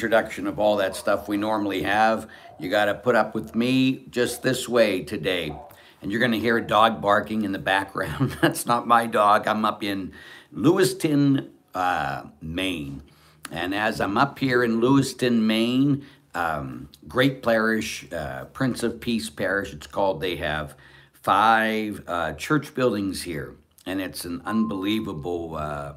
introduction of all that stuff we normally have. You got to put up with me just this way today. And you're going to hear a dog barking in the background. That's not my dog. I'm up in Lewiston, uh, Maine. And as I'm up here in Lewiston, Maine, um, great parish, uh, Prince of Peace Parish, it's called. They have five uh, church buildings here, and it's an unbelievable, uh,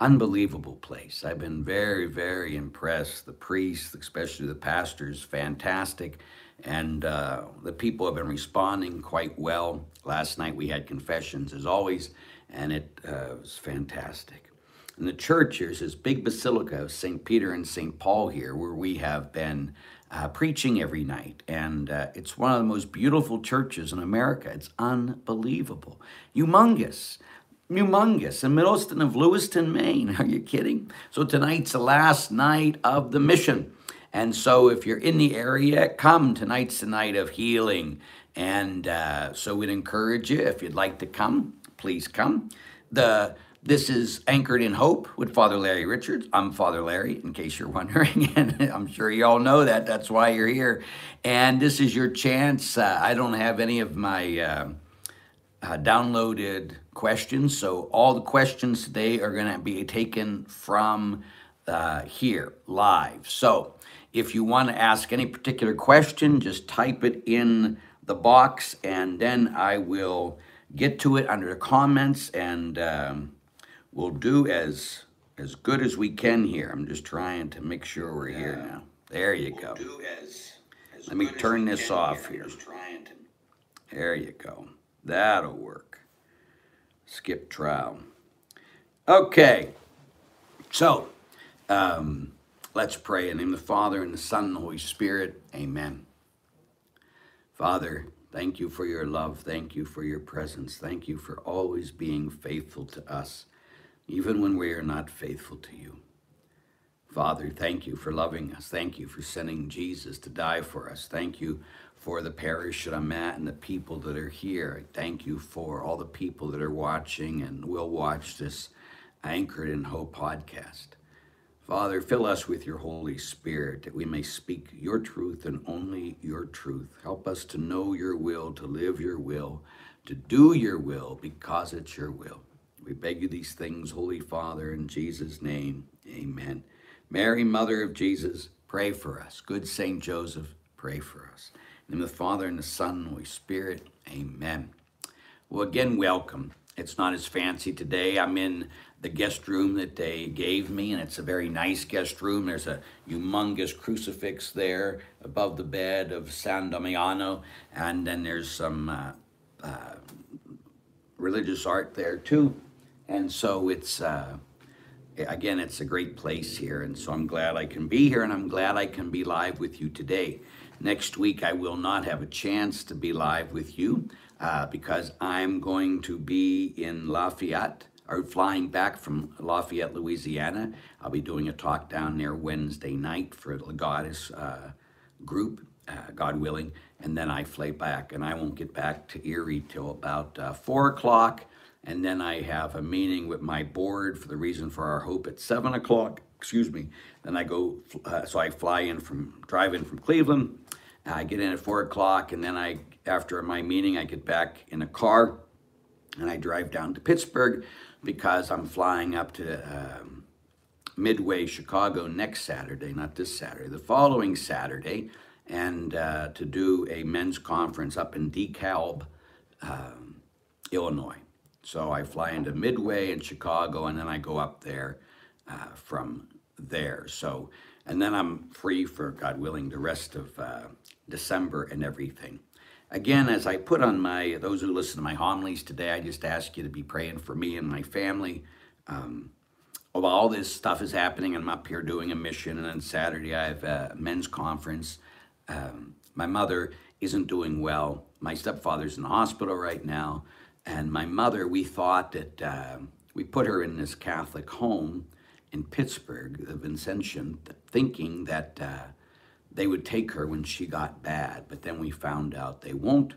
unbelievable place. I've been very, very impressed. The priests, especially the pastors, fantastic, and uh, the people have been responding quite well. Last night we had confessions, as always, and it uh, was fantastic. And the church, here's this big basilica of St. Peter and St. Paul here, where we have been uh, preaching every night. And uh, it's one of the most beautiful churches in America. It's unbelievable. Humongous. Humongous. In Middleston of Lewiston, Maine. Are you kidding? So tonight's the last night of the mission. And so if you're in the area, come. Tonight's the night of healing. And uh, so we'd encourage you, if you'd like to come, please come. The this is Anchored in Hope with Father Larry Richards. I'm Father Larry, in case you're wondering, and I'm sure you all know that. That's why you're here. And this is your chance. Uh, I don't have any of my uh, uh, downloaded questions, so all the questions today are going to be taken from uh, here live. So if you want to ask any particular question, just type it in the box, and then I will get to it under the comments and. Um, we'll do as as good as we can here. I'm just trying to make sure we're here now. There you we'll go. As, as Let me turn this off here. here. To... There you go. That'll work. Skip trial. Okay. So, um, let's pray in the name of the Father and the Son and the Holy Spirit. Amen. Father, thank you for your love. Thank you for your presence. Thank you for always being faithful to us even when we are not faithful to you. Father, thank you for loving us. Thank you for sending Jesus to die for us. Thank you for the parish that I'm at and the people that are here. Thank you for all the people that are watching and will watch this Anchored in Hope podcast. Father, fill us with your Holy Spirit that we may speak your truth and only your truth. Help us to know your will, to live your will, to do your will because it's your will. We beg you these things, Holy Father, in Jesus' name. Amen. Mary, Mother of Jesus, pray for us. Good Saint Joseph, pray for us. In the, the Father and the Son and the Holy Spirit. Amen. Well, again, welcome. It's not as fancy today. I'm in the guest room that they gave me, and it's a very nice guest room. There's a humongous crucifix there above the bed of San Damiano, and then there's some uh, uh, religious art there too. And so it's, uh, again, it's a great place here. And so I'm glad I can be here and I'm glad I can be live with you today. Next week, I will not have a chance to be live with you uh, because I'm going to be in Lafayette or flying back from Lafayette, Louisiana. I'll be doing a talk down there Wednesday night for the Goddess uh, group, uh, God willing, and then I fly back, and I won't get back to Erie till about uh, four o'clock, and then I have a meeting with my board for the reason for our hope at seven o'clock. Excuse me. Then I go, uh, so I fly in from drive in from Cleveland. I get in at four o'clock, and then I, after my meeting, I get back in a car, and I drive down to Pittsburgh because I'm flying up to um, Midway, Chicago next Saturday, not this Saturday, the following Saturday, and uh, to do a men's conference up in DeKalb, um, Illinois. So I fly into Midway in Chicago, and then I go up there uh, from there. So, and then I'm free for God willing the rest of uh, December and everything. Again, as I put on my those who listen to my homilies today, I just ask you to be praying for me and my family. Um, while all this stuff is happening, I'm up here doing a mission, and then Saturday I have a men's conference. Um, my mother isn't doing well. My stepfather's in the hospital right now. And my mother, we thought that uh, we put her in this Catholic home in Pittsburgh, the Vincentian, thinking that uh, they would take her when she got bad. But then we found out they won't.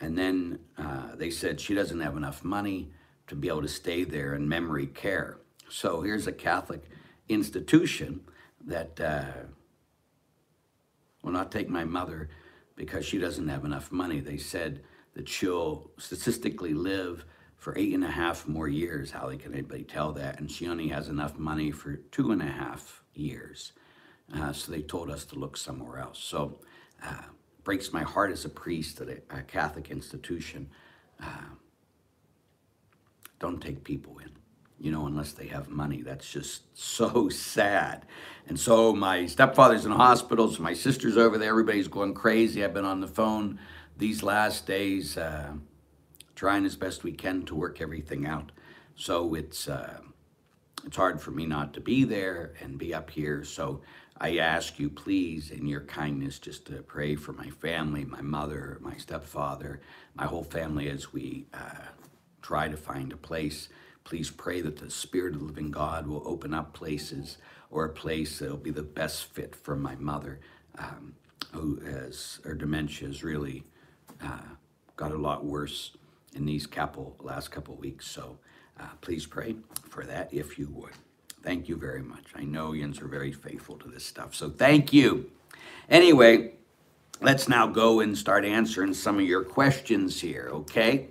And then uh, they said she doesn't have enough money to be able to stay there in memory care. So here's a Catholic institution that uh, will not take my mother because she doesn't have enough money. They said that she'll statistically live for eight and a half more years. How can anybody tell that? And she only has enough money for two and a half years. Uh, so they told us to look somewhere else. So uh, breaks my heart as a priest at a, a Catholic institution. Uh, don't take people in, you know, unless they have money. That's just so sad. And so my stepfather's in hospitals, my sister's over there, everybody's going crazy. I've been on the phone these last days, uh, trying as best we can to work everything out. So it's uh, it's hard for me not to be there and be up here. So I ask you, please, in your kindness, just to pray for my family, my mother, my stepfather, my whole family as we uh, try to find a place. Please pray that the Spirit of the living God will open up places or a place that will be the best fit for my mother, um, who has, her dementia has really uh, got a lot worse in these couple, last couple weeks. So uh, please pray for that if you would. Thank you very much. I know Yins are very faithful to this stuff. So thank you. Anyway, let's now go and start answering some of your questions here, okay?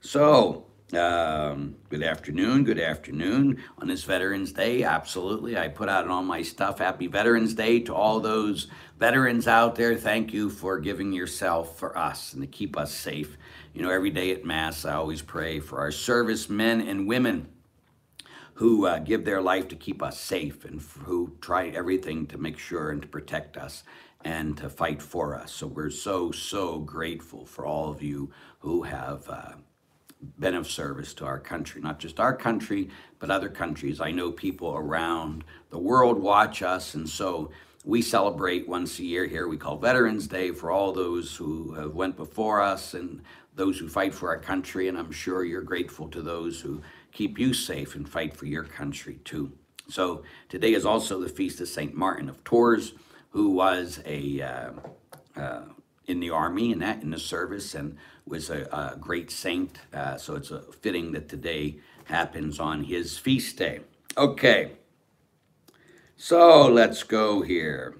So, um, good afternoon, good afternoon. On this Veterans Day, absolutely. I put out all my stuff. Happy Veterans Day to all those veterans out there. Thank you for giving yourself for us and to keep us safe. You know, every day at Mass, I always pray for our servicemen and women who uh, give their life to keep us safe and who try everything to make sure and to protect us and to fight for us. So we're so, so grateful for all of you who have uh, been of service to our country, not just our country, but other countries. I know people around the world watch us, and so we celebrate once a year here. We call Veterans Day for all those who have went before us and those who fight for our country, and I'm sure you're grateful to those who keep you safe and fight for your country too. So today is also the feast of Saint Martin of Tours, who was a uh, uh, in the army and that in the service and was a, a great saint. Uh, so it's a fitting that today happens on his feast day. Okay, so let's go here.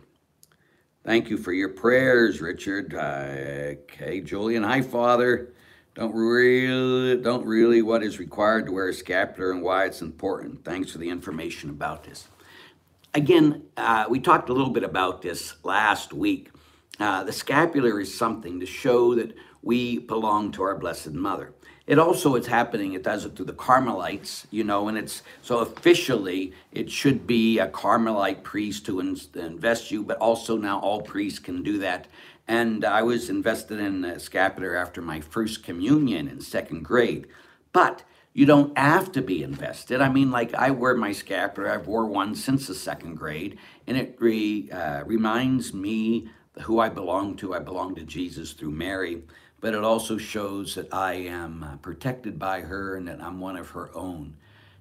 Thank you for your prayers, Richard. Uh, okay, Julian. Hi, Father. Don't really, don't really what is required to wear a scapular and why it's important. Thanks for the information about this. Again, uh, we talked a little bit about this last week. Uh, the scapular is something to show that we belong to our Blessed Mother. It also is happening, it does it through the Carmelites, you know, and it's so officially it should be a Carmelite priest to invest you, but also now all priests can do that. And I was invested in a scapular after my first communion in second grade. But you don't have to be invested. I mean, like I wear my scapular, I've wore one since the second grade, and it re, uh, reminds me who I belong to. I belong to Jesus through Mary but it also shows that I am uh, protected by her and that I'm one of her own.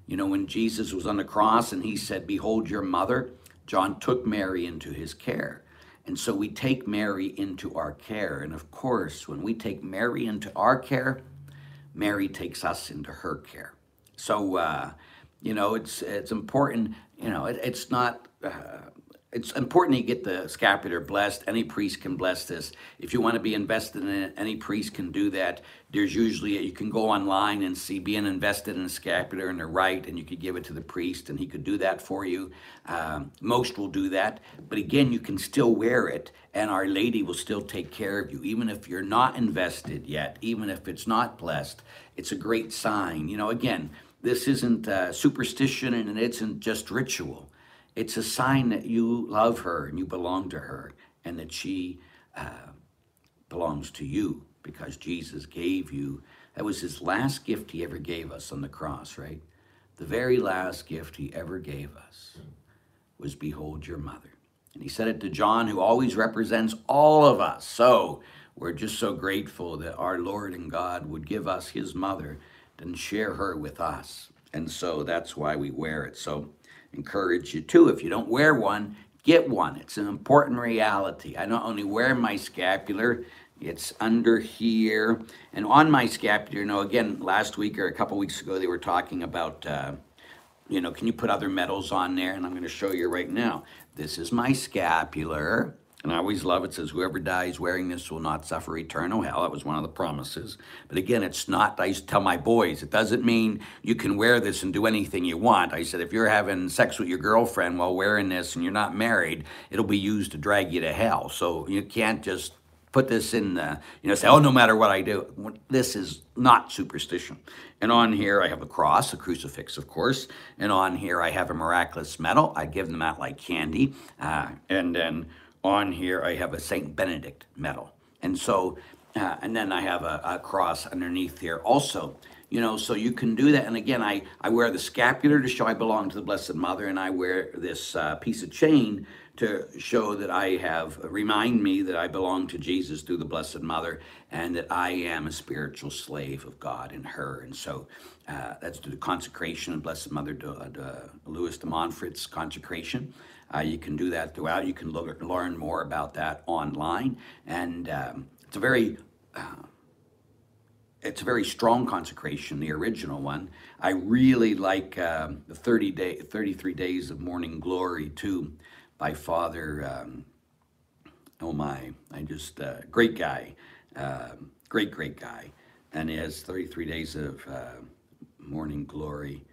You know, when Jesus was on the cross and he said, Behold your mother, John took Mary into his care. And so we take Mary into our care. And of course, when we take Mary into our care, Mary takes us into her care. So, uh, you know, it's it's important. You know, it, it's not uh, it's important you get the scapular blessed. Any priest can bless this. If you want to be invested in it, any priest can do that. There's usually, you can go online and see being invested in a scapular and the right, and you could give it to the priest, and he could do that for you. Um, most will do that. But again, you can still wear it, and Our Lady will still take care of you. Even if you're not invested yet, even if it's not blessed, it's a great sign. You know, again, this isn't uh, superstition and it isn't just ritual. It's a sign that you love her and you belong to her and that she uh, belongs to you because Jesus gave you. That was his last gift he ever gave us on the cross, right? The very last gift he ever gave us was behold your mother. And he said it to John, who always represents all of us. So we're just so grateful that our Lord and God would give us his mother and share her with us. And so that's why we wear it. So encourage you to. If you don't wear one, get one. It's an important reality. I not only wear my scapular, it's under here. And on my scapular, you know, again, last week or a couple weeks ago, they were talking about, uh, you know, can you put other medals on there? And I'm going to show you right now. This is my scapular. And I always love it says, whoever dies wearing this will not suffer eternal hell. That was one of the promises. But again, it's not, I tell my boys, it doesn't mean you can wear this and do anything you want. I said, if you're having sex with your girlfriend while wearing this and you're not married, it'll be used to drag you to hell. So you can't just put this in, the, you know, say, oh, no matter what I do. This is not superstition. And on here, I have a cross, a crucifix, of course. And on here, I have a miraculous medal. I give them out like candy. Uh, and then on here, I have a St. Benedict medal. And so, uh, and then I have a, a cross underneath here also you know so you can do that and again i i wear the scapular to show i belong to the blessed mother and i wear this uh, piece of chain to show that I have, remind me that I belong to Jesus through the Blessed Mother and that I am a spiritual slave of God in her. And so uh, that's the consecration of Blessed Mother de, uh, Louis de Montfort's consecration. Uh, you can do that throughout. You can look, learn more about that online. And um, it's a very uh, it's a very strong consecration, the original one. I really like um, the 30 day, 33 days of morning glory too by Father, um, oh my, I just, uh, great guy, uh, great, great guy. And he has 33 days of uh, morning glory.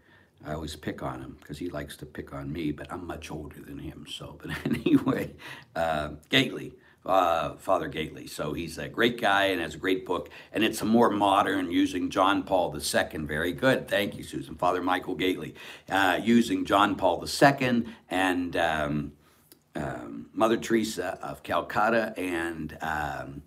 I always pick on him because he likes to pick on me, but I'm much older than him. So, but anyway, uh, Gaitley, uh, Father Gaitley. So he's a great guy and has a great book, and it's a more modern using John Paul II. Very good, thank you, Susan. Father Michael Gaitley uh, using John Paul II and um, um, Mother Teresa of Calcutta and um,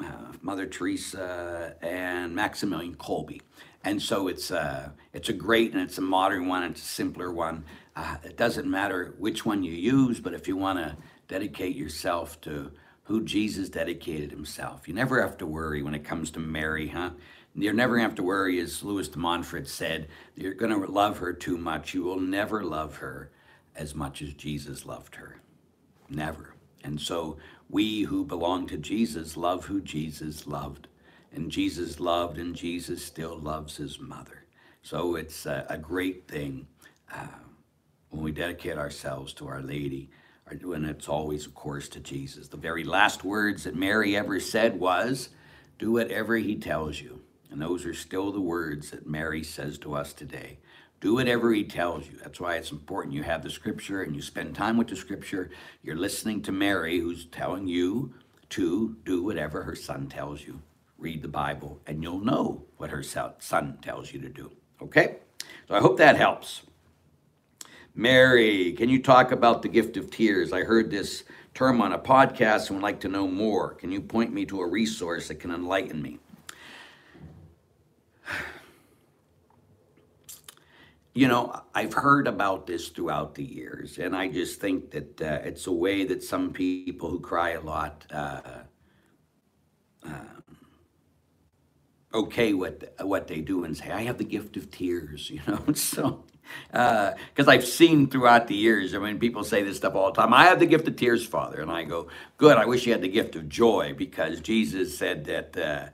uh, Mother Teresa and Maximilian Kolbe. And so it's a, uh, it's a great and it's a modern one, it's a simpler one. Uh, it doesn't matter which one you use, but if you want to dedicate yourself to who Jesus dedicated himself, you never have to worry when it comes to Mary, huh? You're never going to have to worry, as Louis de Montfort said, you're going to love her too much. You will never love her as much as Jesus loved her. Never. And so we who belong to Jesus love who Jesus loved. And Jesus loved and Jesus still loves his mother. So it's a, a great thing uh, when we dedicate ourselves to Our Lady, and it's always, of course, to Jesus. The very last words that Mary ever said was, Do whatever he tells you. And those are still the words that Mary says to us today. Do whatever he tells you. That's why it's important you have the scripture and you spend time with the scripture. You're listening to Mary, who's telling you to do whatever her son tells you. Read the Bible, and you'll know what her son tells you to do. Okay? So I hope that helps. Mary, can you talk about the gift of tears? I heard this term on a podcast and would like to know more. Can you point me to a resource that can enlighten me? you know, I've heard about this throughout the years, and I just think that uh, it's a way that some people who cry a lot uh, uh, okay what what they do and say, "I have the gift of tears," you know. so, because uh, I've seen throughout the years, I mean, people say this stuff all the time. I have the gift of tears, Father, and I go, "Good. I wish you had the gift of joy," because Jesus said that uh,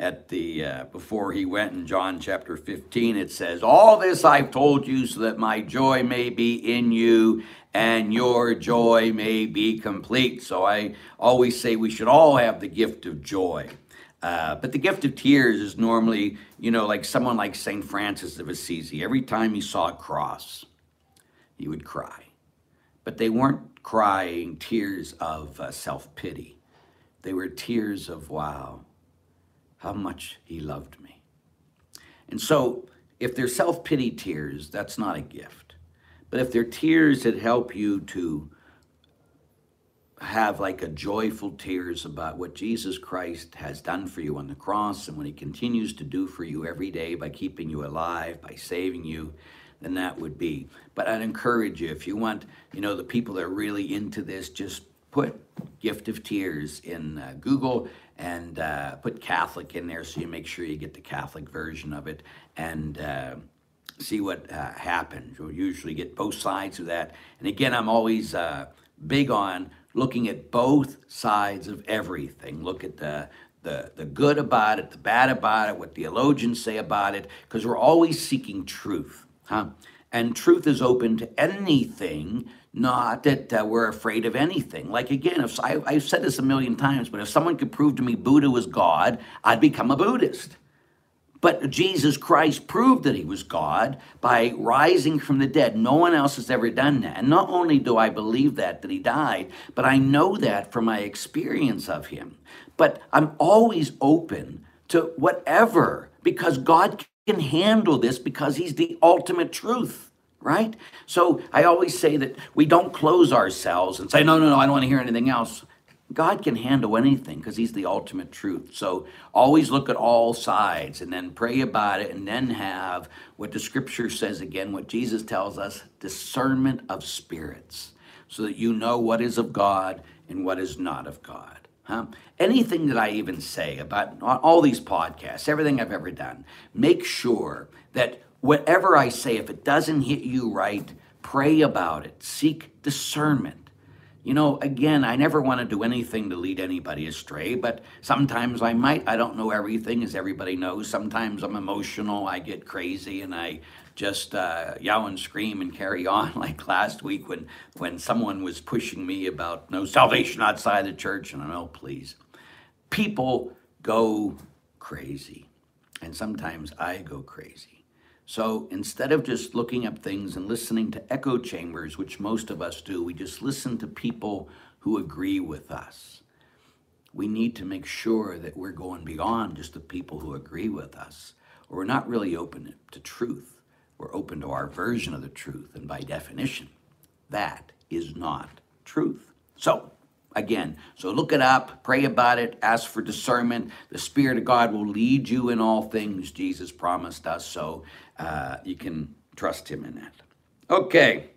at the uh, before he went in John chapter 15 it says all this I've told you so that my joy may be in you and your joy may be complete so I always say we should all have the gift of joy uh, but the gift of tears is normally you know like someone like St. Francis of Assisi every time he saw a cross he would cry but they weren't crying tears of uh, self-pity they were tears of wow how much he loved me. And so, if they're self pity tears, that's not a gift. But if they're tears that help you to have like a joyful tears about what Jesus Christ has done for you on the cross and what he continues to do for you every day by keeping you alive, by saving you, then that would be. But I'd encourage you, if you want, you know, the people that are really into this, just put gift of tears in uh, Google and uh, put Catholic in there so you make sure you get the Catholic version of it and uh, see what uh, happens. You'll usually get both sides of that. And again, I'm always uh, big on looking at both sides of everything. Look at the the, the good about it, the bad about it, what theologians say about it, because we're always seeking truth. Huh? And truth is open to anything not that uh, we're afraid of anything. Like again, if I, I've said this a million times, but if someone could prove to me Buddha was God, I'd become a Buddhist. But Jesus Christ proved that he was God by rising from the dead. No one else has ever done that. And not only do I believe that, that he died, but I know that from my experience of him. But I'm always open to whatever because God can handle this because he's the ultimate truth, right? So I always say that we don't close ourselves and say, no, no, no, I don't want to hear anything else. God can handle anything because He's the ultimate truth. So always look at all sides and then pray about it and then have what the scripture says again, what Jesus tells us discernment of spirits so that you know what is of God and what is not of God. Huh? Anything that I even say about all these podcasts, everything I've ever done, make sure that whatever I say, if it doesn't hit you right, pray about it. Seek discernment you know, again, I never want to do anything to lead anybody astray, but sometimes I might. I don't know everything, as everybody knows. Sometimes I'm emotional, I get crazy, and I just uh, yell and scream and carry on. Like last week when, when someone was pushing me about no salvation outside the church, and I know, please. People go crazy, and sometimes I go crazy. So instead of just looking up things and listening to echo chambers, which most of us do, we just listen to people who agree with us. We need to make sure that we're going beyond just the people who agree with us, or we're not really open to truth. We're open to our version of the truth, and by definition, that is not truth. So Again, so look it up, pray about it, ask for discernment. The Spirit of God will lead you in all things. Jesus promised us, so uh, you can trust Him in that. Okay.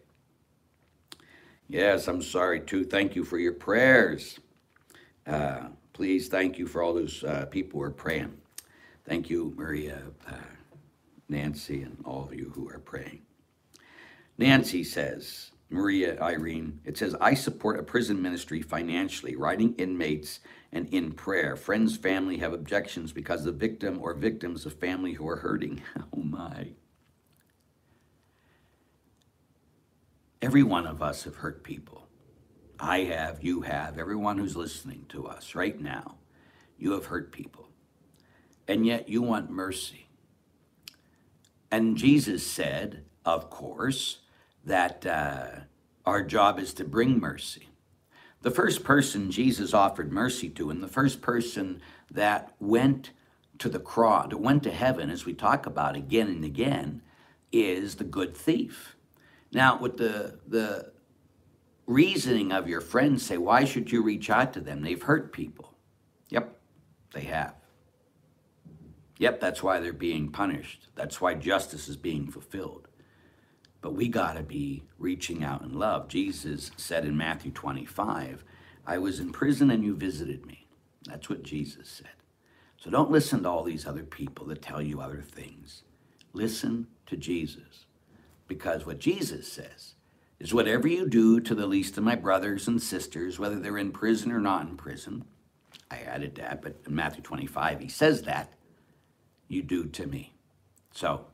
Yes, I'm sorry too. Thank you for your prayers. Uh, please, thank you for all those uh, people who are praying. Thank you, Maria, uh, Nancy, and all of you who are praying. Nancy says, Maria Irene. It says, I support a prison ministry financially, writing inmates and in prayer. Friends, family have objections because the victim or victims of family who are hurting. Oh my. Every one of us have hurt people. I have, you have, everyone who's listening to us right now, you have hurt people. And yet you want mercy. And Jesus said, of course, that uh, our job is to bring mercy. The first person Jesus offered mercy to, and the first person that went to the cross, that went to heaven, as we talk about again and again, is the good thief. Now, with the the reasoning of your friends say, why should you reach out to them? They've hurt people. Yep, they have. Yep, that's why they're being punished. That's why justice is being fulfilled. But we got to be reaching out in love. Jesus said in Matthew 25, I was in prison and you visited me. That's what Jesus said. So don't listen to all these other people that tell you other things. Listen to Jesus. Because what Jesus says is whatever you do to the least of my brothers and sisters, whether they're in prison or not in prison, I added that, but in Matthew 25, he says that, you do to me. So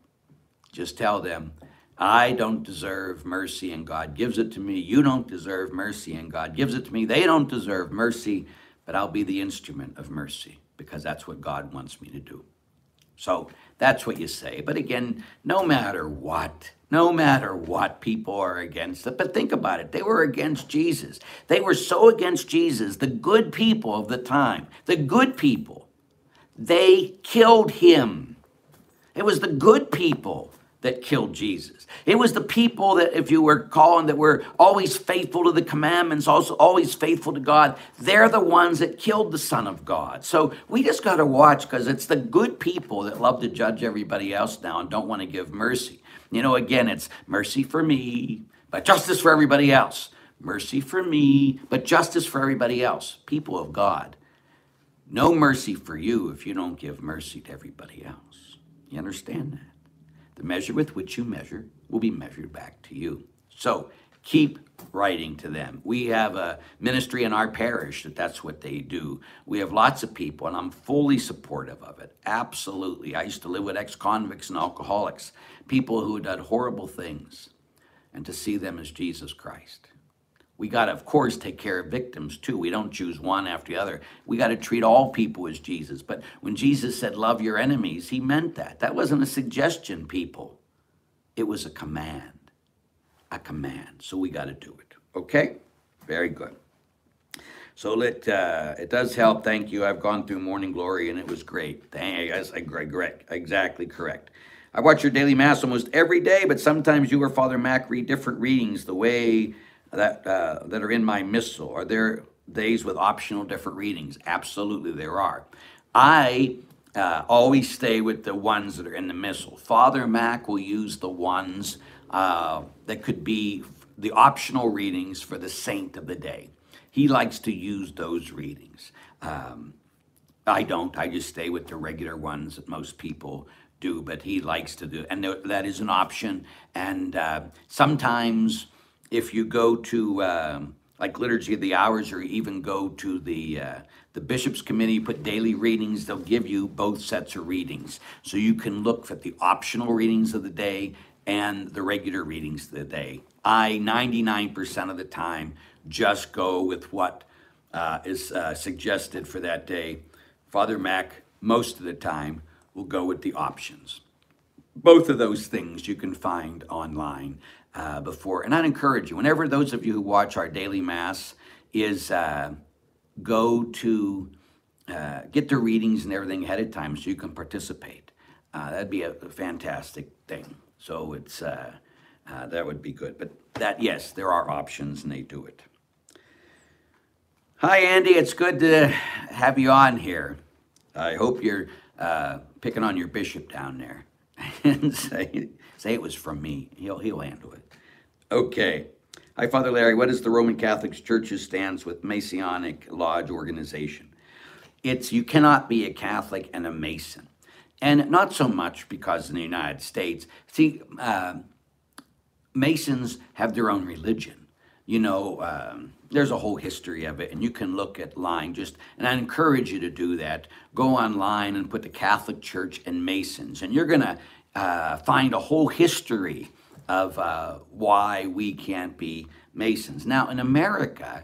just tell them, I don't deserve mercy and God gives it to me. You don't deserve mercy and God gives it to me. They don't deserve mercy, but I'll be the instrument of mercy because that's what God wants me to do. So that's what you say. But again, no matter what, no matter what people are against it, but think about it. They were against Jesus. They were so against Jesus, the good people of the time, the good people, they killed him. It was the good people that killed Jesus. It was the people that, if you were calling, that were always faithful to the commandments, also always faithful to God. They're the ones that killed the Son of God. So we just got to watch because it's the good people that love to judge everybody else now and don't want to give mercy. You know, again, it's mercy for me, but justice for everybody else. Mercy for me, but justice for everybody else. People of God. No mercy for you if you don't give mercy to everybody else. You understand that? The measure with which you measure will be measured back to you. So keep writing to them. We have a ministry in our parish that that's what they do. We have lots of people, and I'm fully supportive of it. Absolutely. I used to live with ex convicts and alcoholics, people who had done horrible things, and to see them as Jesus Christ. We got to, of course, take care of victims too. We don't choose one after the other. We got to treat all people as Jesus. But when Jesus said, Love your enemies, he meant that. That wasn't a suggestion, people. It was a command. A command. So we got to do it. Okay? Very good. So let, uh, it does help. Thank you. I've gone through Morning Glory and it was great. Thank. I, correct, exactly correct. I watch your daily mass almost every day, but sometimes you or Father Mac read different readings the way that uh, that are in my missal. Are there days with optional different readings? Absolutely, there are. I uh, always stay with the ones that are in the missal. Father Mac will use the ones uh, that could be the optional readings for the saint of the day. He likes to use those readings. Um, I don't. I just stay with the regular ones that most people do, but he likes to do, and that is an option. And uh, sometimes if you go to um, like Liturgy of the Hours or even go to the uh, the Bishops Committee, put daily readings, they'll give you both sets of readings. So you can look at the optional readings of the day and the regular readings of the day. I, 99% of the time, just go with what uh, is uh, suggested for that day. Father Mac, most of the time, will go with the options. Both of those things you can find online uh, before. And I'd encourage you, whenever those of you who watch our daily mass is uh, go to uh, get the readings and everything ahead of time so you can participate. Uh, that'd be a, a, fantastic thing. So it's uh, uh, that would be good. But that yes, there are options and they do it. Hi Andy, it's good to have you on here. I hope you're picking on your bishop down there say it was from me. He'll he'll handle it. Okay. Hi, Father Larry. What is the Roman Catholic Church's stance with Masonic Lodge organization? It's you cannot be a Catholic and a Mason. And not so much because in the United States, see, uh, Masons have their own religion. You know, um, there's a whole history of it, and you can look at line just, and I encourage you to do that. Go online and put the Catholic Church and Masons, and you're going to uh, find a whole history of uh, why we can't be Masons. Now, in America,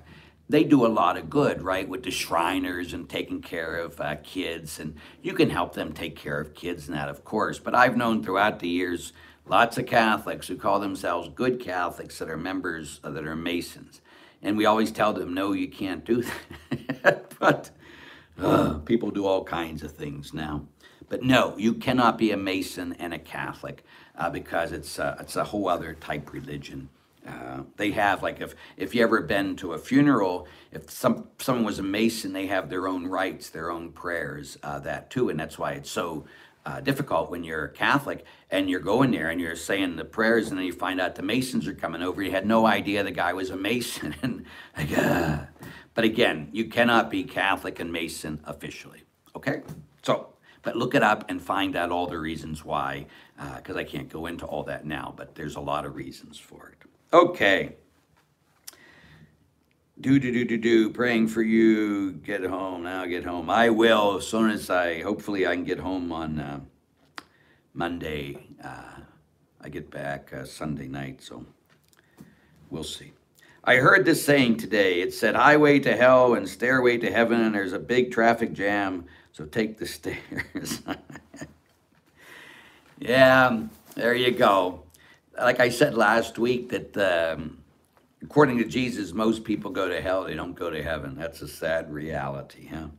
they do a lot of good, right, with the Shriners and taking care of uh, kids, and you can help them take care of kids and that, of course. But I've known throughout the years lots of Catholics who call themselves good Catholics that are members uh, that are Masons, and we always tell them, no, you can't do that. but people do all kinds of things now. But no, you cannot be a Mason and a Catholic uh, because it's uh, it's a whole other type religion. Uh, they have like if if you ever been to a funeral, if some someone was a Mason, they have their own rites, their own prayers, uh, that too, and that's why it's so uh, difficult when you're a Catholic and you're going there and you're saying the prayers, and then you find out the Masons are coming over. You had no idea the guy was a Mason, and like, uh. but again, you cannot be Catholic and Mason officially. Okay, so but look it up and find out all the reasons why, because uh, I can't go into all that now, but there's a lot of reasons for it. Okay. Do, do, do, do, do. Praying for you. Get home. Now get home. I will as soon as I, hopefully, I can get home on uh, Monday. Uh, I get back uh, Sunday night, so we'll see. I heard this saying today. It said, Highway to hell and stairway to heaven, and there's a big traffic jam so take the stairs. yeah, there you go. Like I said last week, that um, according to Jesus, most people go to hell, they don't go to heaven. That's a sad reality, huh?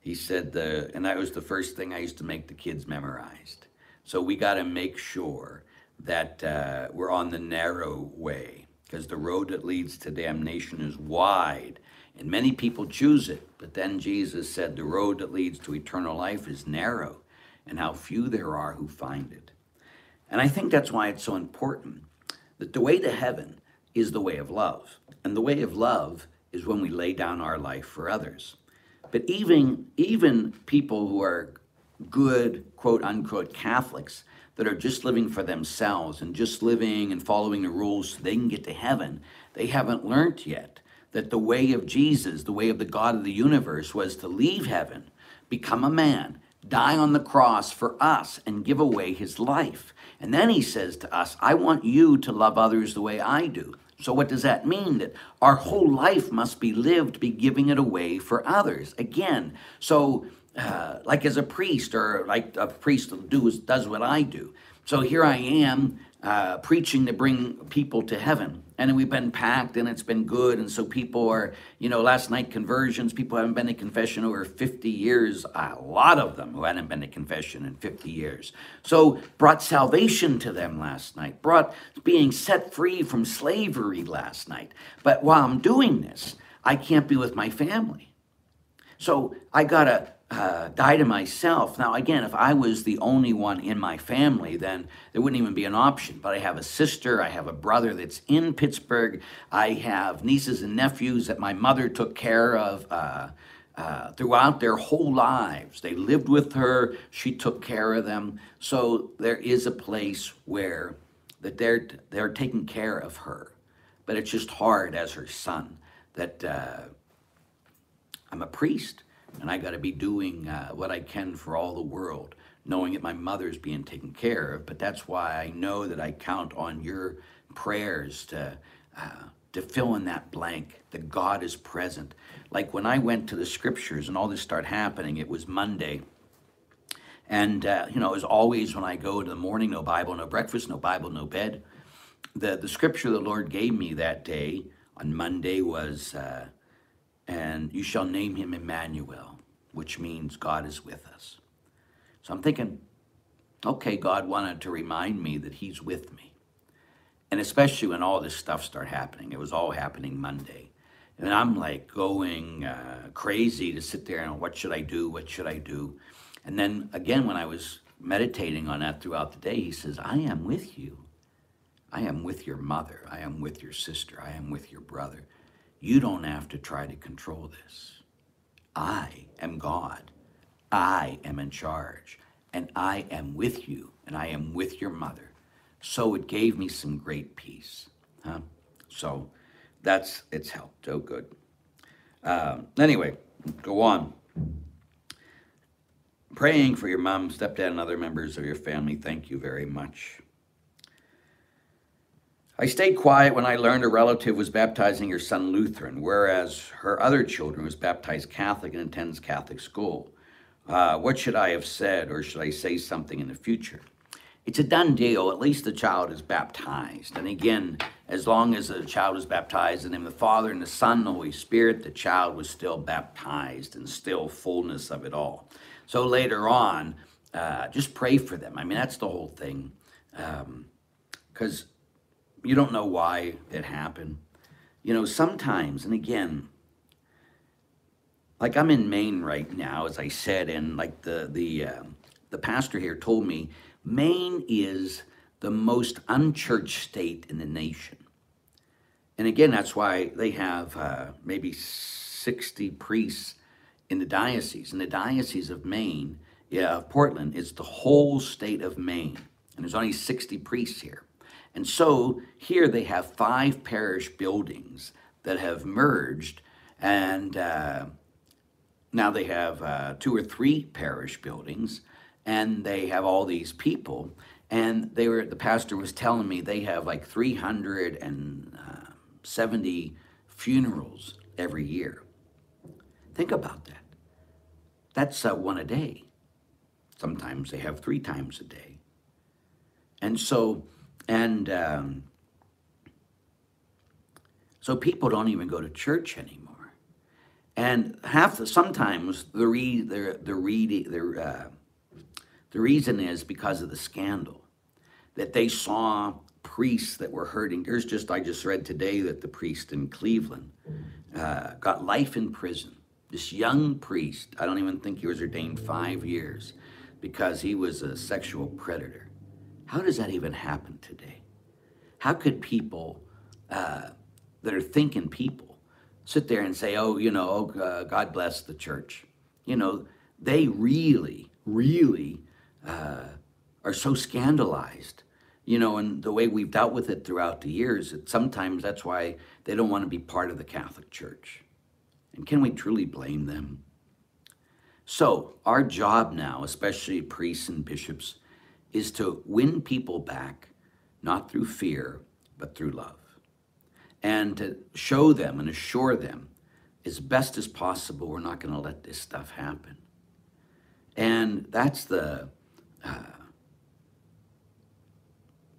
He said, the, and that was the first thing I used to make the kids memorized. So we got to make sure that uh, we're on the narrow way because the road that leads to damnation is wide and many people choose it. But then Jesus said, The road that leads to eternal life is narrow, and how few there are who find it. And I think that's why it's so important that the way to heaven is the way of love. And the way of love is when we lay down our life for others. But even, even people who are good, quote unquote, Catholics that are just living for themselves and just living and following the rules so they can get to heaven, they haven't learned yet that the way of Jesus, the way of the God of the universe, was to leave heaven, become a man, die on the cross for us, and give away his life. And then he says to us, I want you to love others the way I do. So, what does that mean? That our whole life must be lived, be giving it away for others. Again, so uh, like as a priest, or like a priest does, does what I do. So here I am uh, preaching to bring people to heaven. And we've been packed and it's been good. And so people are, you know, last night conversions, people haven't been to confession over 50 years, a lot of them who hadn't been to confession in 50 years. So brought salvation to them last night, brought being set free from slavery last night. But while I'm doing this, I can't be with my family. So I got to uh, die to myself. Now, again, if I was the only one in my family, then there wouldn't even be an option. But I have a sister, I have a brother that's in Pittsburgh, I have nieces and nephews that my mother took care of. Uh, uh, throughout their whole lives. They lived with her, she took care of them. So there is a place where that they're, they're taking care of her. But it's just hard as her son that uh, I'm a priest and I got to be doing uh, what I can for all the world, knowing that my mother's being taken care of. But that's why I know that I count on your prayers to uh, to fill in that blank. That God is present. Like when I went to the scriptures and all this started happening, it was Monday. And, uh, you know, as always, when I go to the morning, no Bible, no breakfast, no Bible, no bed. The, the scripture the Lord gave me that day on Monday was uh, and you shall name him Emmanuel, which means God is with us. So I'm thinking, okay, God wanted to remind me that he's with me. And especially when all this stuff started happening, it was all happening Monday. And I'm like going uh, crazy to sit there and what should I do? What should I do? And then again, when I was meditating on that throughout the day, he says, I am with you. I am with your mother. I am with your sister. I am with your brother. You don't have to try to control this. I am God. I am in charge. And I am with you. And I am with your mother. So it gave me some great peace. Huh? So that's, it's helped. Oh, good. Um, anyway, go on. Praying for your mom, stepdad, and other members of your family. Thank you very much. I stayed quiet when I learned a relative was baptizing her son Lutheran, whereas her other children was baptized Catholic and attends Catholic school. Uh, what should I have said, or should I say something in the future? It's a done deal. At least the child is baptized. And again, as long as the child is baptized in the name of the Father and the Son and the Holy Spirit, the child was still baptized and still fullness of it all. So later on, uh, just pray for them. I mean, that's the whole thing. Because um, you don't know why it happened. You know, sometimes, and again, like I'm in Maine right now, as I said, and like the the uh, the pastor here told me, Maine is the most unchurched state in the nation. And again, that's why they have uh, maybe 60 priests in the diocese. And the diocese of Maine, yeah, of Portland, is the whole state of Maine. And there's only 60 priests here. And so here they have five parish buildings that have merged, and uh, now they have uh, two or three parish buildings, and they have all these people. And they were the pastor was telling me they have like 370 funerals every year. Think about that. That's uh, one a day. Sometimes they have three times a day. And so and um, so people don't even go to church anymore. And half the, sometimes the re, the the the uh, the reason is because of the scandal that they saw priests that were hurting. There's just I just read today that the priest in Cleveland uh, got life in prison. This young priest, I don't even think he was ordained five years because he was a sexual predator. How does that even happen today? How could people uh, that are thinking people sit there and say, oh, you know, oh, uh, God bless the church? You know, they really, really uh, are so scandalized, you know, and the way we've dealt with it throughout the years, that sometimes that's why they don't want to be part of the Catholic Church. And can we truly blame them? So, our job now, especially priests and bishops, is to win people back, not through fear, but through love. and to show them and assure them as best as possible we're not going to let this stuff happen. And that's the uh,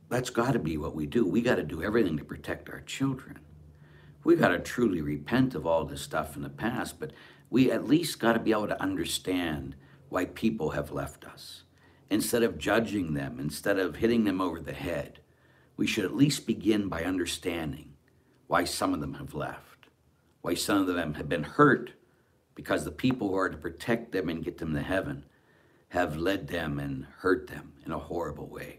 that's got to be what we do. We got to do everything to protect our children. We got to truly repent of all this stuff in the past, but we at least got to be able to understand why people have left us. Instead of judging them, instead of hitting them over the head, we should at least begin by understanding why some of them have left, why some of them have been hurt because the people who are to protect them and get them to heaven have led them and hurt them in a horrible way.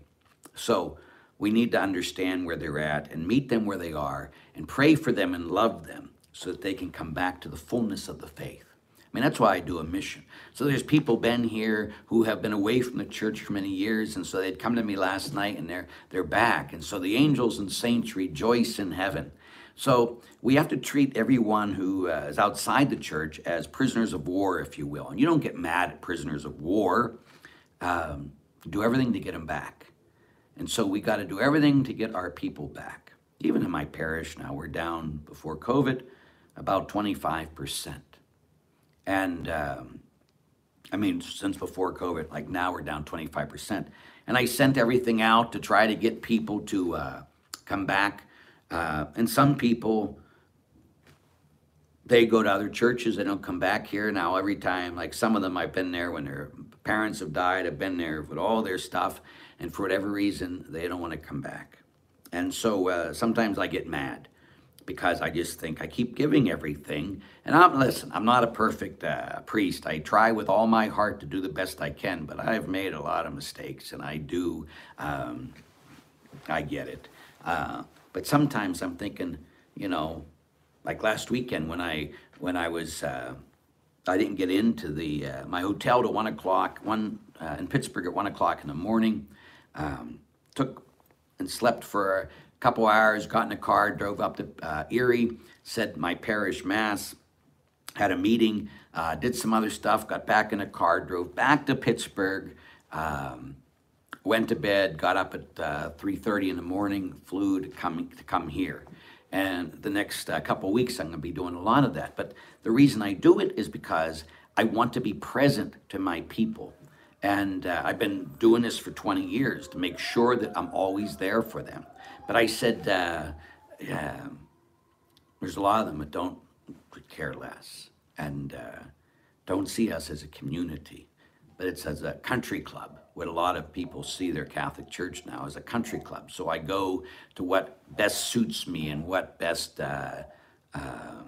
So we need to understand where they're at and meet them where they are and pray for them and love them so that they can come back to the fullness of the faith. I mean, that's why I do a mission. So there's people been here who have been away from the church for many years, and so they'd come to me last night and they're they're back. And so the angels and saints rejoice in heaven. So we have to treat everyone who uh, is outside the church as prisoners of war, if you will. And you don't get mad at prisoners of war. Um, do everything to get them back. And so we got to do everything to get our people back. Even in my parish now, we're down before COVID about 25%. And um, I mean, since before COVID, like now we're down 25%. And I sent everything out to try to get people to uh, come back. Uh, and some people, they go to other churches, they don't come back here. Now, every time, like some of them, I've been there when their parents have died, I've been there with all their stuff and for whatever reason, they don't want to come back. And so uh, sometimes I get mad because I just think I keep giving everything. And I'm, listen, I'm not a perfect uh, priest. I try with all my heart to do the best I can, but I've made a lot of mistakes, and I do, um, I get it. Uh, but sometimes I'm thinking, you know, like last weekend when I when I was uh, I didn't get into the uh, my hotel to one o'clock one uh, in Pittsburgh at one o'clock in the morning. Um, took and slept for couple hours, got in a car, drove up to uh, Erie, said my parish mass, had a meeting, uh, did some other stuff, got back in a car, drove back to Pittsburgh, um, went to bed, got up at uh, 3.30 in the morning, flew to come, to come here. And the next uh, couple weeks, I'm going to be doing a lot of that. But the reason I do it is because I want to be present to my people. And uh, I've been doing this for 20 years to make sure that I'm always there for them. But I said, uh, yeah, there's a lot of them that don't care less and uh, don't see us as a community, but it's as a country club. What a lot of people see their Catholic Church now as a country club. So I go to what best suits me and what best uh, uh,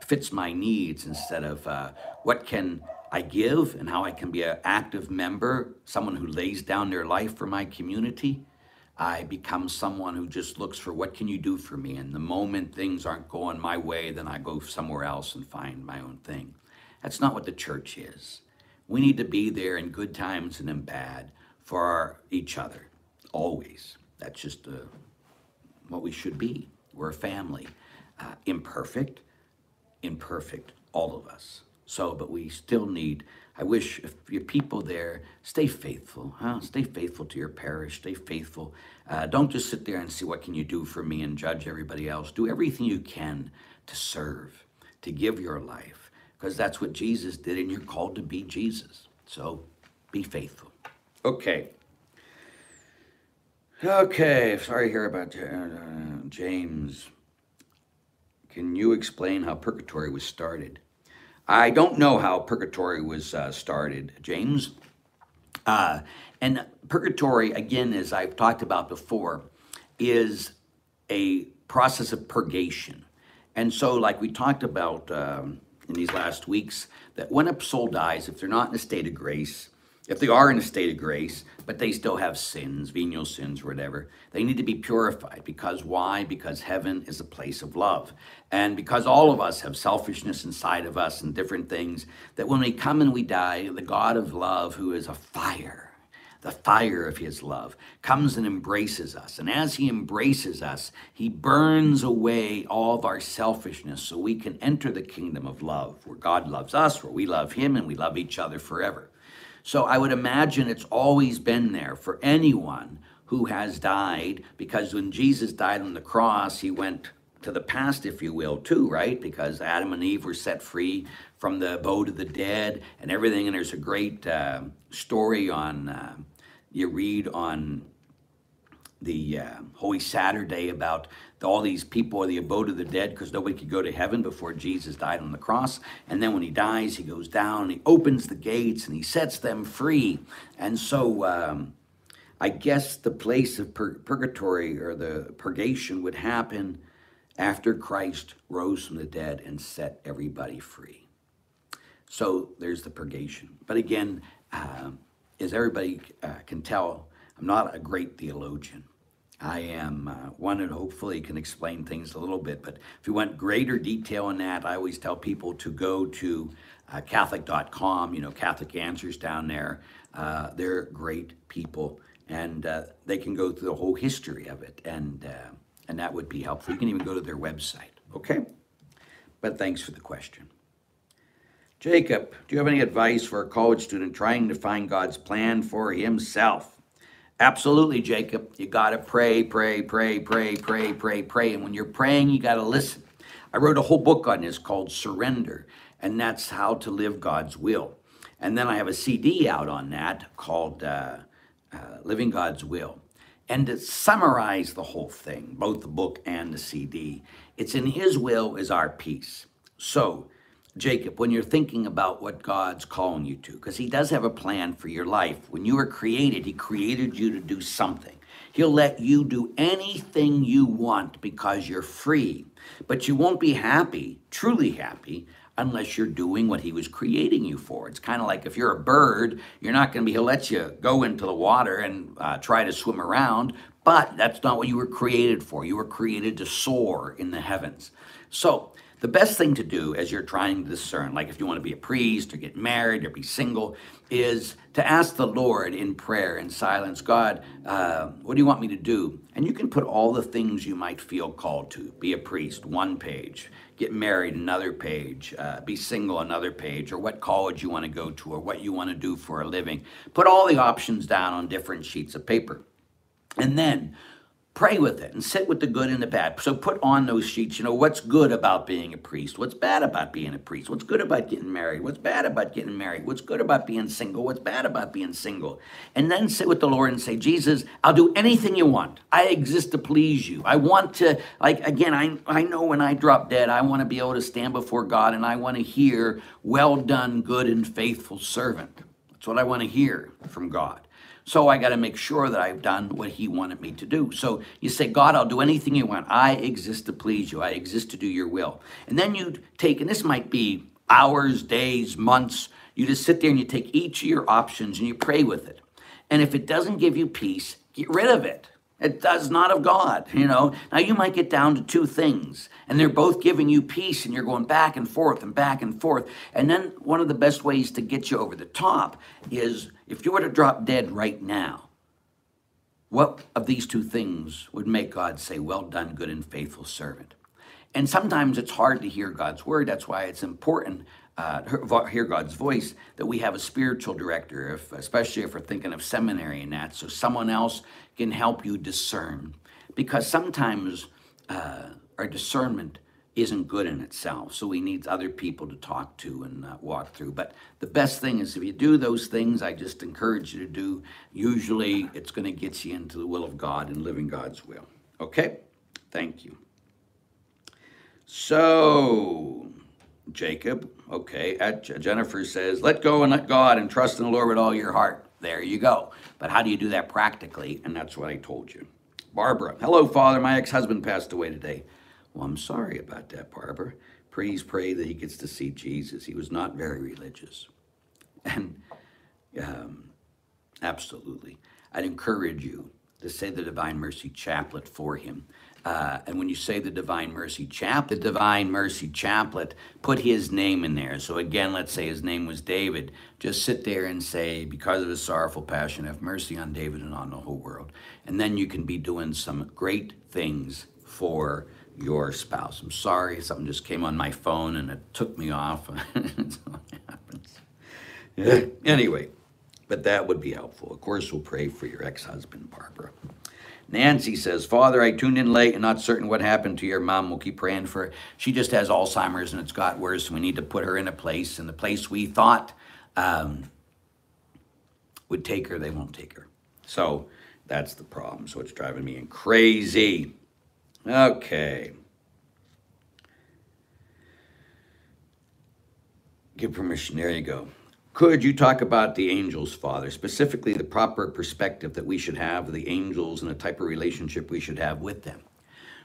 fits my needs instead of uh, what can I give and how I can be an active member, someone who lays down their life for my community. I become someone who just looks for what can you do for me? And the moment things aren't going my way, then I go somewhere else and find my own thing. That's not what the church is. We need to be there in good times and in bad for each other, always. That's just uh, what we should be. We're a family, uh, imperfect, imperfect, all of us. So, but we still need, I wish if your people there, stay faithful, huh? Stay faithful to your parish, stay faithful. Uh, don't just sit there and see what can you do for me and judge everybody else. Do everything you can to serve, to give your life, because that's what Jesus did and you're called to be Jesus. So be faithful. Okay. Okay, sorry hear about uh, James. Can you explain how purgatory was started? I don't know how purgatory was uh, started, James. Uh, and purgatory, again, as I've talked about before, is a process of purgation. And so, like we talked about um, in these last weeks, that when a soul dies, if they're not in a state of grace, if they are in a state of grace, but they still have sins, venial sins whatever, they need to be purified. Because why? Because heaven is a place of love. And because all of us have selfishness inside of us and different things, that when we come and we die, the God of love, who is a fire, the fire of his love, comes and embraces us. And as he embraces us, he burns away all of our selfishness so we can enter the kingdom of love, where God loves us, where we love him, and we love each other forever. So I would imagine it's always been there for anyone who has died, because when Jesus died on the cross, he went to the past, if you will, too, right? Because Adam and Eve were set free from the abode of the dead and everything. And there's a great uh, story on, uh, you read on the uh, Holy Saturday about all these people are the abode of the dead because nobody could go to heaven before Jesus died on the cross. And then when he dies, he goes down he opens the gates and he sets them free. And so um, I guess the place of pur- purgatory or the purgation would happen after Christ rose from the dead and set everybody free. So there's the purgation. But again, uh, as everybody uh, can tell, I'm not a great theologian. I am uh, one that hopefully can explain things a little bit. But if you want greater detail on that, I always tell people to go to uh, Catholic.com, you know, Catholic Answers down there. Uh, they're great people, and uh, they can go through the whole history of it, and, uh, and that would be helpful. You can even go to their website, okay? But thanks for the question. Jacob, do you have any advice for a college student trying to find God's plan for himself? Absolutely, Jacob. You got to pray, pray, pray, pray, pray, pray, pray. And when you're praying, you got to listen. I wrote a whole book on this called Surrender, and that's how to live God's will. And then I have a CD out on that called uh, uh, Living God's Will. And to summarize the whole thing, both the book and the CD, it's in His will is our peace. So, Jacob, when you're thinking about what God's calling you to, because He does have a plan for your life. When you were created, He created you to do something. He'll let you do anything you want because you're free. But you won't be happy, truly happy, unless you're doing what He was creating you for. It's kind of like if you're a bird, you're not going to be, He'll let you go into the water and uh, try to swim around, but that's not what you were created for. You were created to soar in the heavens. So, the best thing to do as you're trying to discern, like if you want to be a priest or get married or be single, is to ask the Lord in prayer in silence, God, uh, what do you want me to do? And you can put all the things you might feel called to. Be a priest, one page. Get married, another page. Uh, be single, another page. Or what college you want to go to, or what you want to do for a living. Put all the options down on different sheets of paper. And then pray with it and sit with the good and the bad. So put on those sheets, you know, what's good about being a priest? What's bad about being a priest? What's good about getting married? What's bad about getting married? What's good about being single? What's bad about being single? And then sit with the Lord and say, Jesus, I'll do anything you want. I exist to please you. I want to, like, again, I, I know when I drop dead, I want to be able to stand before God and I want to hear, well done, good and faithful servant. That's what I want to hear from God. So I got to make sure that I've done what he wanted me to do. So you say, God, I'll do anything you want. I exist to please you. I exist to do your will. And then you take, and this might be hours, days, months, you just sit there and you take each of your options and you pray with it. And if it doesn't give you peace, get rid of it. It does not of God, you know. Now you might get down to two things, and they're both giving you peace, and you're going back and forth and back and forth. And then one of the best ways to get you over the top is if you were to drop dead right now, what of these two things would make God say, Well done, good and faithful servant? And sometimes it's hard to hear God's word. That's why it's important uh, hear God's voice, that we have a spiritual director, if, especially if we're thinking of seminary and that, so someone else can help you discern. Because sometimes uh, our discernment isn't good in itself, so we need other people to talk to and uh, walk through. But the best thing is if you do those things, I just encourage you to do. Usually, it's going to get you into the will of God and living God's will. Okay? Thank you. So, Jacob, okay, Jennifer says, let go and let God and trust in the Lord with all your heart. There you go. But how do you do that practically? And that's what I told you. Barbara, hello, Father. My ex husband passed away today. Well, I'm sorry about that, Barbara. Please pray that he gets to see Jesus. He was not very religious. And um, absolutely, I'd encourage you to say the Divine Mercy Chaplet for him. Uh, and when you say the Divine Mercy Chaplet, the Divine Mercy Chaplet, put his name in there. So again, let's say his name was David. Just sit there and say, because of his sorrowful passion, have mercy on David and on the whole world. And then you can be doing some great things for your spouse. I'm sorry, something just came on my phone and it took me off. Anyway, but that would be helpful. Of course, we'll pray for your ex husband, Barbara. Nancy says, Father, I tuned in late and not certain what happened to your mom. We'll keep praying for her. She just has Alzheimer's and it's got worse. We need to put her in a place, and the place we thought um, would take her, they won't take her. So that's the problem. So it's driving me crazy. Okay. Give permission. There you go. Could you talk about the angels, Father, specifically the proper perspective that we should have of the angels and the type of relationship we should have with them?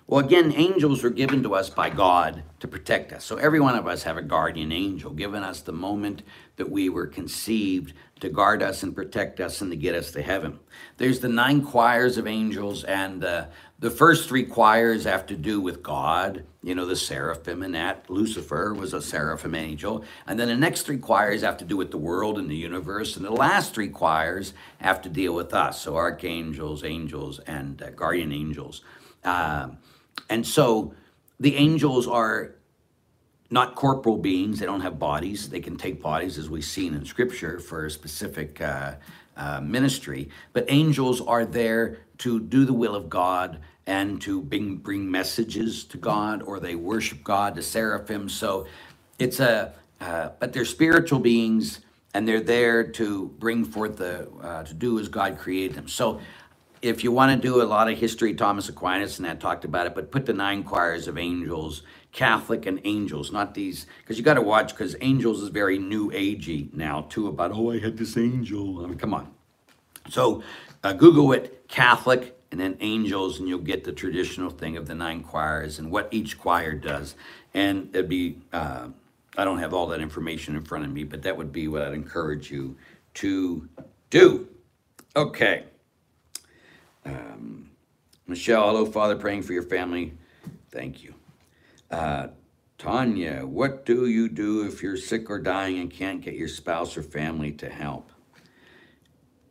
Well, again, angels are given to us by God to protect us. So every one of us have a guardian angel given us the moment that we were conceived to guard us and protect us and to get us to heaven. There's the nine choirs of angels, and uh, the first three choirs have to do with God. You know, the seraphim and that. Lucifer was a seraphim angel. And then the next three choirs have to do with the world and the universe. And the last three choirs have to deal with us. So archangels, angels, and uh, guardian angels. Uh, and so the angels are not corporal beings. They don't have bodies. They can take bodies, as we've seen in Scripture, for a specific uh, uh, ministry. But angels are there to do the will of God and to bring, bring messages to God, or they worship God, the seraphim. So it's a, uh, but they're spiritual beings, and they're there to bring forth the, uh, to do as God created them. So if you want to do a lot of history, Thomas Aquinas and that talked about it, but put the nine choirs of angels, Catholic and angels, not these, because you got to watch, because angels is very new agey now, too, about, oh, I had this angel. I mean, come on. So uh, Google it, Catholic, and then angels, and you'll get the traditional thing of the nine choirs and what each choir does. And it'd be, uh, I don't have all that information in front of me, but that would be what I'd encourage you to do. Okay. Um, Michelle, hello, Father, praying for your family. Thank you. Uh, Tanya, what do you do if you're sick or dying and can't get your spouse or family to help?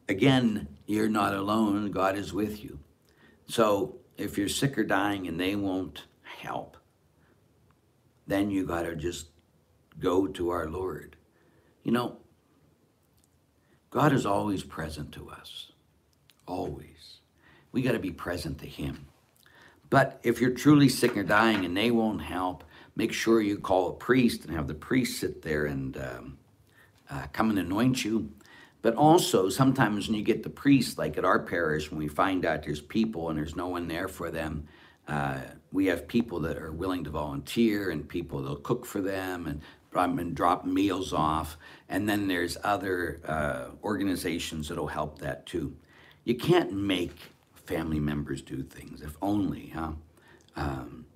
Again, you're not alone. God is with you. So if you're sick or dying and they won't help, then you got to just go to our Lord. You know, God is always present to us, always. We got to be present to Him. But if you're truly sick or dying and they won't help, make sure you call a priest and have the priest sit there and um, uh, come and anoint you. But also, sometimes when you get the priest, like at our parish, when we find out there's people and there's no one there for them, uh, we have people that are willing to volunteer and people that'll cook for them and, and drop meals off. And then there's other uh, organizations that'll help that too. You can't make family members do things, if only, huh? Um,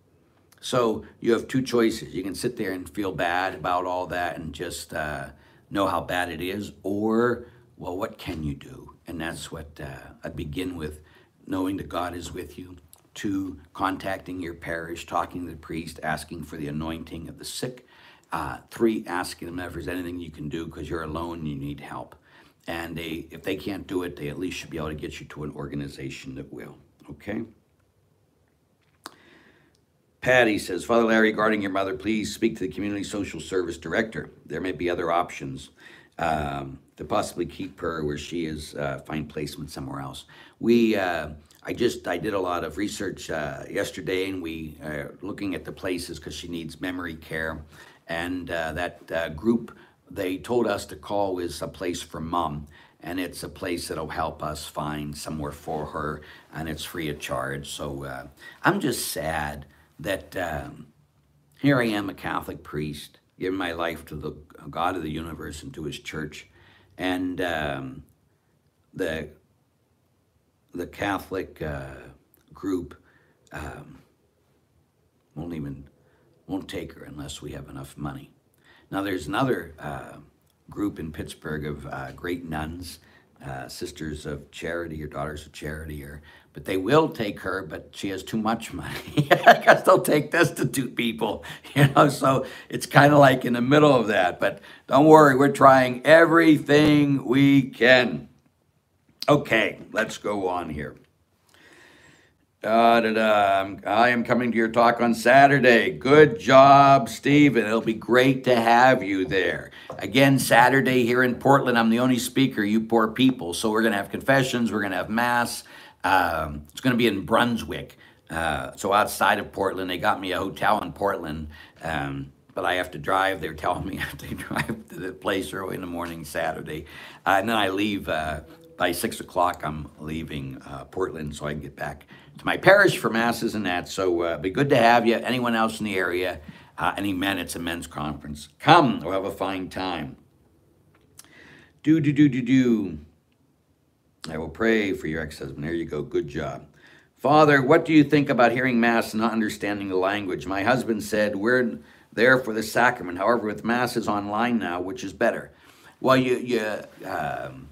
so you have two choices. You can sit there and feel bad about all that and just uh, know how bad it is, or, well, what can you do? And that's what uh, I begin with knowing that God is with you, two, contacting your parish, talking to the priest, asking for the anointing of the sick, uh, three, asking them if there's anything you can do because you're alone and you need help and they if they can't do it they at least should be able to get you to an organization that will okay? Patty says father larry regarding your mother please speak to the community social service director. There may be other options um, to possibly keep her where she is uh, find placement somewhere else. We uh, I just I did a lot of research uh, yesterday, and we are looking at the places because she needs memory care, and uh, that uh, group they told us to call is a place for mom and it's a place that'll help us find somewhere for her and it's free of charge. So uh, i'm just sad that um, here i am a catholic priest giving my life to the god of the universe and to his church. And um, the the catholic uh, group um, won't even won't take her unless we have enough money now, there's another uh, group in Pittsburgh of uh, great nuns, uh, sisters of charity or daughters of charity, or but they will take her, but she has too much money. I guess they'll take destitute people, you know. So it's kind of like in the middle of that. But don't worry, we're trying everything we can. Okay, let's go on here. Uh, da, da. I am coming to your talk on Saturday. Good job, Stephen. It'll be great to have you there. Again, Saturday here in Portland, I'm the only speaker, you poor people. So we're going to have confessions, we're going to have Mass. Um, it's going to be in Brunswick. Uh, so outside of Portland, they got me a hotel in Portland. Um, but I have to drive. They're telling me I have to drive to the place early in the morning Saturday. Uh, and then I leave uh, by six o'clock. I'm leaving uh, Portland so I can get back to my parish for masses and that. So uh, be good to have you. Anyone else in the area, uh, any men, it's a men's conference. Come, we'll have a fine time. Do, do, do, do, do. I will pray for your ex husband. There you go. Good job. Father, what do you think about hearing Mass and not understanding the language? My husband said, We're there for the sacrament. However, with masses online now, which is better. Well, you, you um,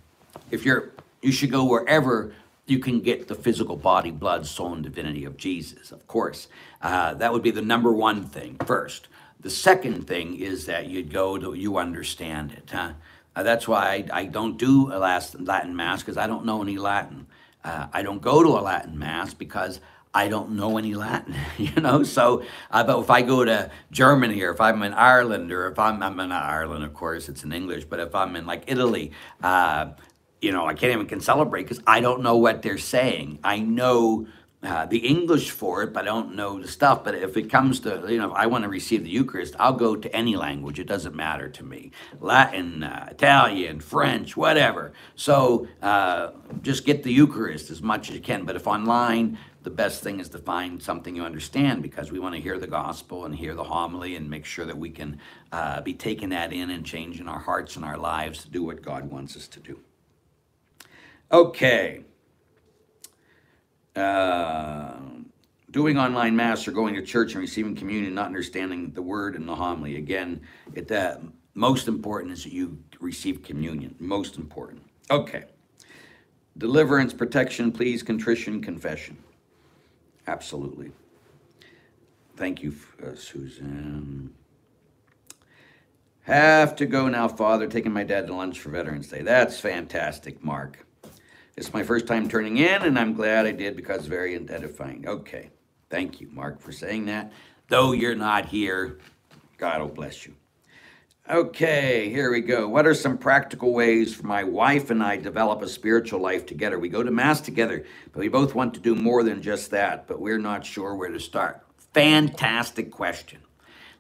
if you're, you should go wherever you can get the physical body, blood, soul, and divinity of Jesus. Of course, uh, that would be the number one thing first. The second thing is that you'd go to you understand it. Huh? Uh, that's why I, I, don't do a last Latin mass because I don't know any Latin. Uh, I don't go to a Latin mass because I don't know any Latin, you know. So, uh, but if I go to Germany or if I'm in Ireland or if I'm, I'm in Ireland, of course, it's in English. But if I'm in like Italy, uh, you know, I can't even can celebrate because I don't know what they're saying. I know uh, the English for it, but I don't know the stuff. But if it comes to, you know, if I want to receive the Eucharist, I'll go to any language. It doesn't matter to me Latin, uh, Italian, French, whatever. So uh, just get the Eucharist as much as you can. But if online, the best thing is to find something you understand because we want to hear the gospel and hear the homily and make sure that we can uh, be taking that in and changing our hearts and our lives to do what God wants us to do. Okay. Uh, doing online mass or going to church and receiving communion, not understanding the word and the homily. Again, it, uh, most important is that you receive communion. Most important. Okay. Deliverance, protection, please, contrition, confession. Absolutely. Thank you, uh, Susan. Have to go now, Father. Taking my dad to lunch for Veterans Day. That's fantastic, Mark. It's my first time turning in, and I'm glad I did because it's very identifying. Okay. Thank you, Mark, for saying that. Though you're not here, God will bless you. Okay, here we go. What are some practical ways for my wife and I develop a spiritual life together? We go to Mass together, but we both want to do more than just that, but we're not sure where to start. Fantastic question.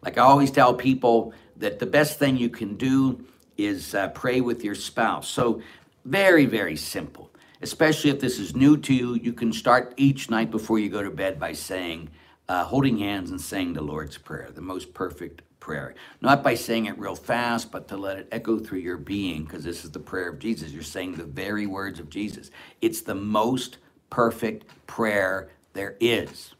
Like I always tell people, that the best thing you can do is uh, pray with your spouse. So, very, very simple. Especially if this is new to you, you can start each night before you go to bed by saying, uh, holding hands and saying the Lord's Prayer, the most perfect prayer. Not by saying it real fast, but to let it echo through your being, because this is the prayer of Jesus. You're saying the very words of Jesus. It's the most perfect prayer there is.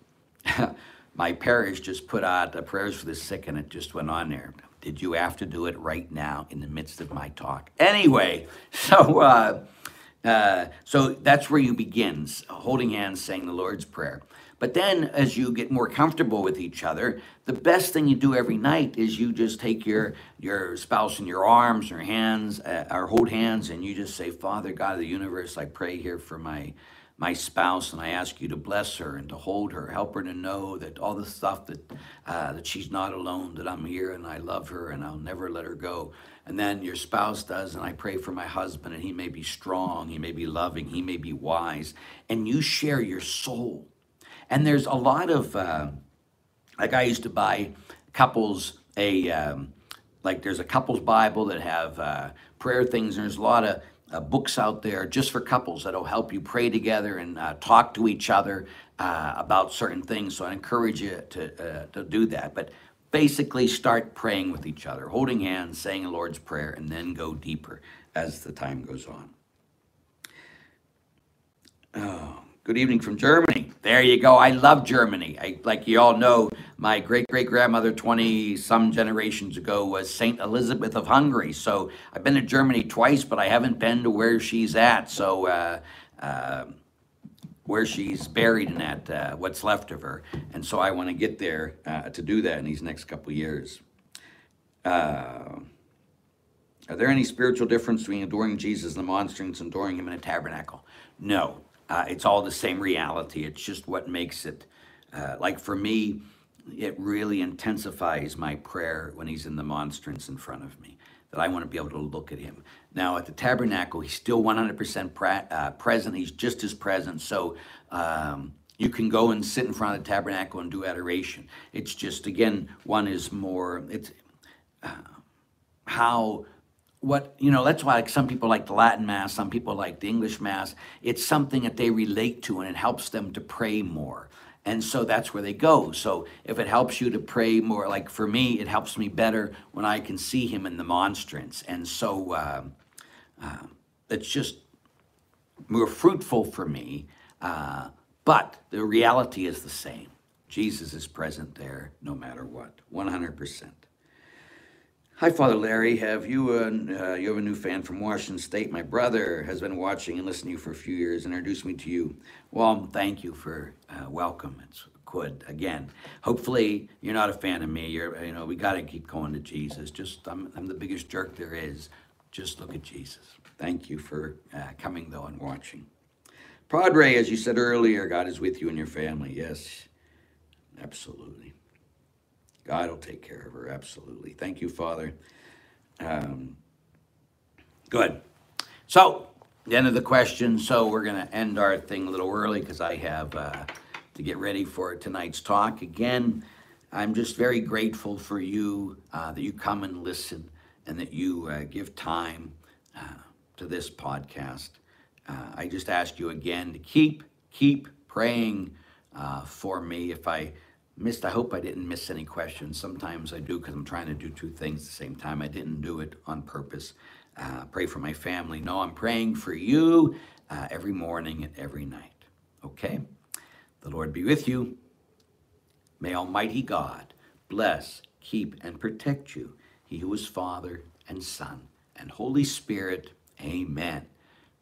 My parish just put out the prayers for the sick, and it just went on there. Did you have to do it right now in the midst of my talk? Anyway, so uh, uh, so that's where you begin, holding hands, saying the Lord's Prayer. But then, as you get more comfortable with each other, the best thing you do every night is you just take your your spouse in your arms, your hands, uh, or hold hands, and you just say, "Father God of the universe, I pray here for my my spouse, and I ask you to bless her and to hold her, help her to know that all the stuff that uh, that she's not alone, that I'm here and I love her and I'll never let her go." And then your spouse does, and I pray for my husband, and he may be strong, he may be loving, he may be wise, and you share your soul and there's a lot of, uh, like I used to buy couples a, um, like there's a couples Bible that have uh, prayer things. And there's a lot of uh, books out there just for couples that'll help you pray together and uh, talk to each other uh, about certain things. So I encourage you to, uh, to do that. But basically start praying with each other, holding hands, saying a Lord's Prayer, and then go deeper as the time goes on. Oh. Good evening from Germany. There you go. I love Germany. I, like you all know, my great great grandmother, 20 some generations ago, was Saint Elizabeth of Hungary. So I've been to Germany twice, but I haven't been to where she's at. So, uh, uh, where she's buried in that, uh, what's left of her. And so I want to get there uh, to do that in these next couple years. Uh, are there any spiritual difference between adoring Jesus in the monstrance and adoring him in a tabernacle? No. Uh, it's all the same reality. It's just what makes it. Uh, like for me, it really intensifies my prayer when he's in the monstrance in front of me. that I want to be able to look at him. Now, at the tabernacle, he's still 100% pre- uh, present. He's just as present. So um, you can go and sit in front of the tabernacle and do adoration. It's just, again, one is more, it's uh, how what you know that's why like some people like the latin mass some people like the english mass it's something that they relate to and it helps them to pray more and so that's where they go. So if it helps you to pray more like for me it helps me better when i can see him in the monstrance. And so uh, uh, it's just more fruitful for me uh, but the reality is the same. Jesus is present there no matter what 100% Hi, Father Larry. Have you uh, uh, you have a new fan from Washington State? My brother has been watching and listening to you for a few years and introduced me to you. Well, thank you for uh, welcome. It's good again. Hopefully, you're not a fan of me. You're you know we got to keep going to Jesus. Just I'm, I'm the biggest jerk there is. Just look at Jesus. Thank you for uh, coming though and watching. Padre, as you said earlier, God is with you and your family. Yes, absolutely. God will take care of her, absolutely. Thank you, Father. Um, good. So, the end of the question. So, we're going to end our thing a little early because I have uh, to get ready for tonight's talk. Again, I'm just very grateful for you uh, that you come and listen and that you uh, give time uh, to this podcast. Uh, I just ask you again to keep, keep praying uh, for me. If I missed, I hope I didn't miss any questions. Sometimes I do because I'm trying to do two things at the same time. I didn't do it on purpose. Uh, pray for my family. No, I'm praying for you uh, every morning and every night. Okay? The Lord be with you. May Almighty God bless, keep, and protect you. He who is Father and Son and Holy Spirit. Amen.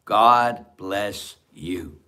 God bless you.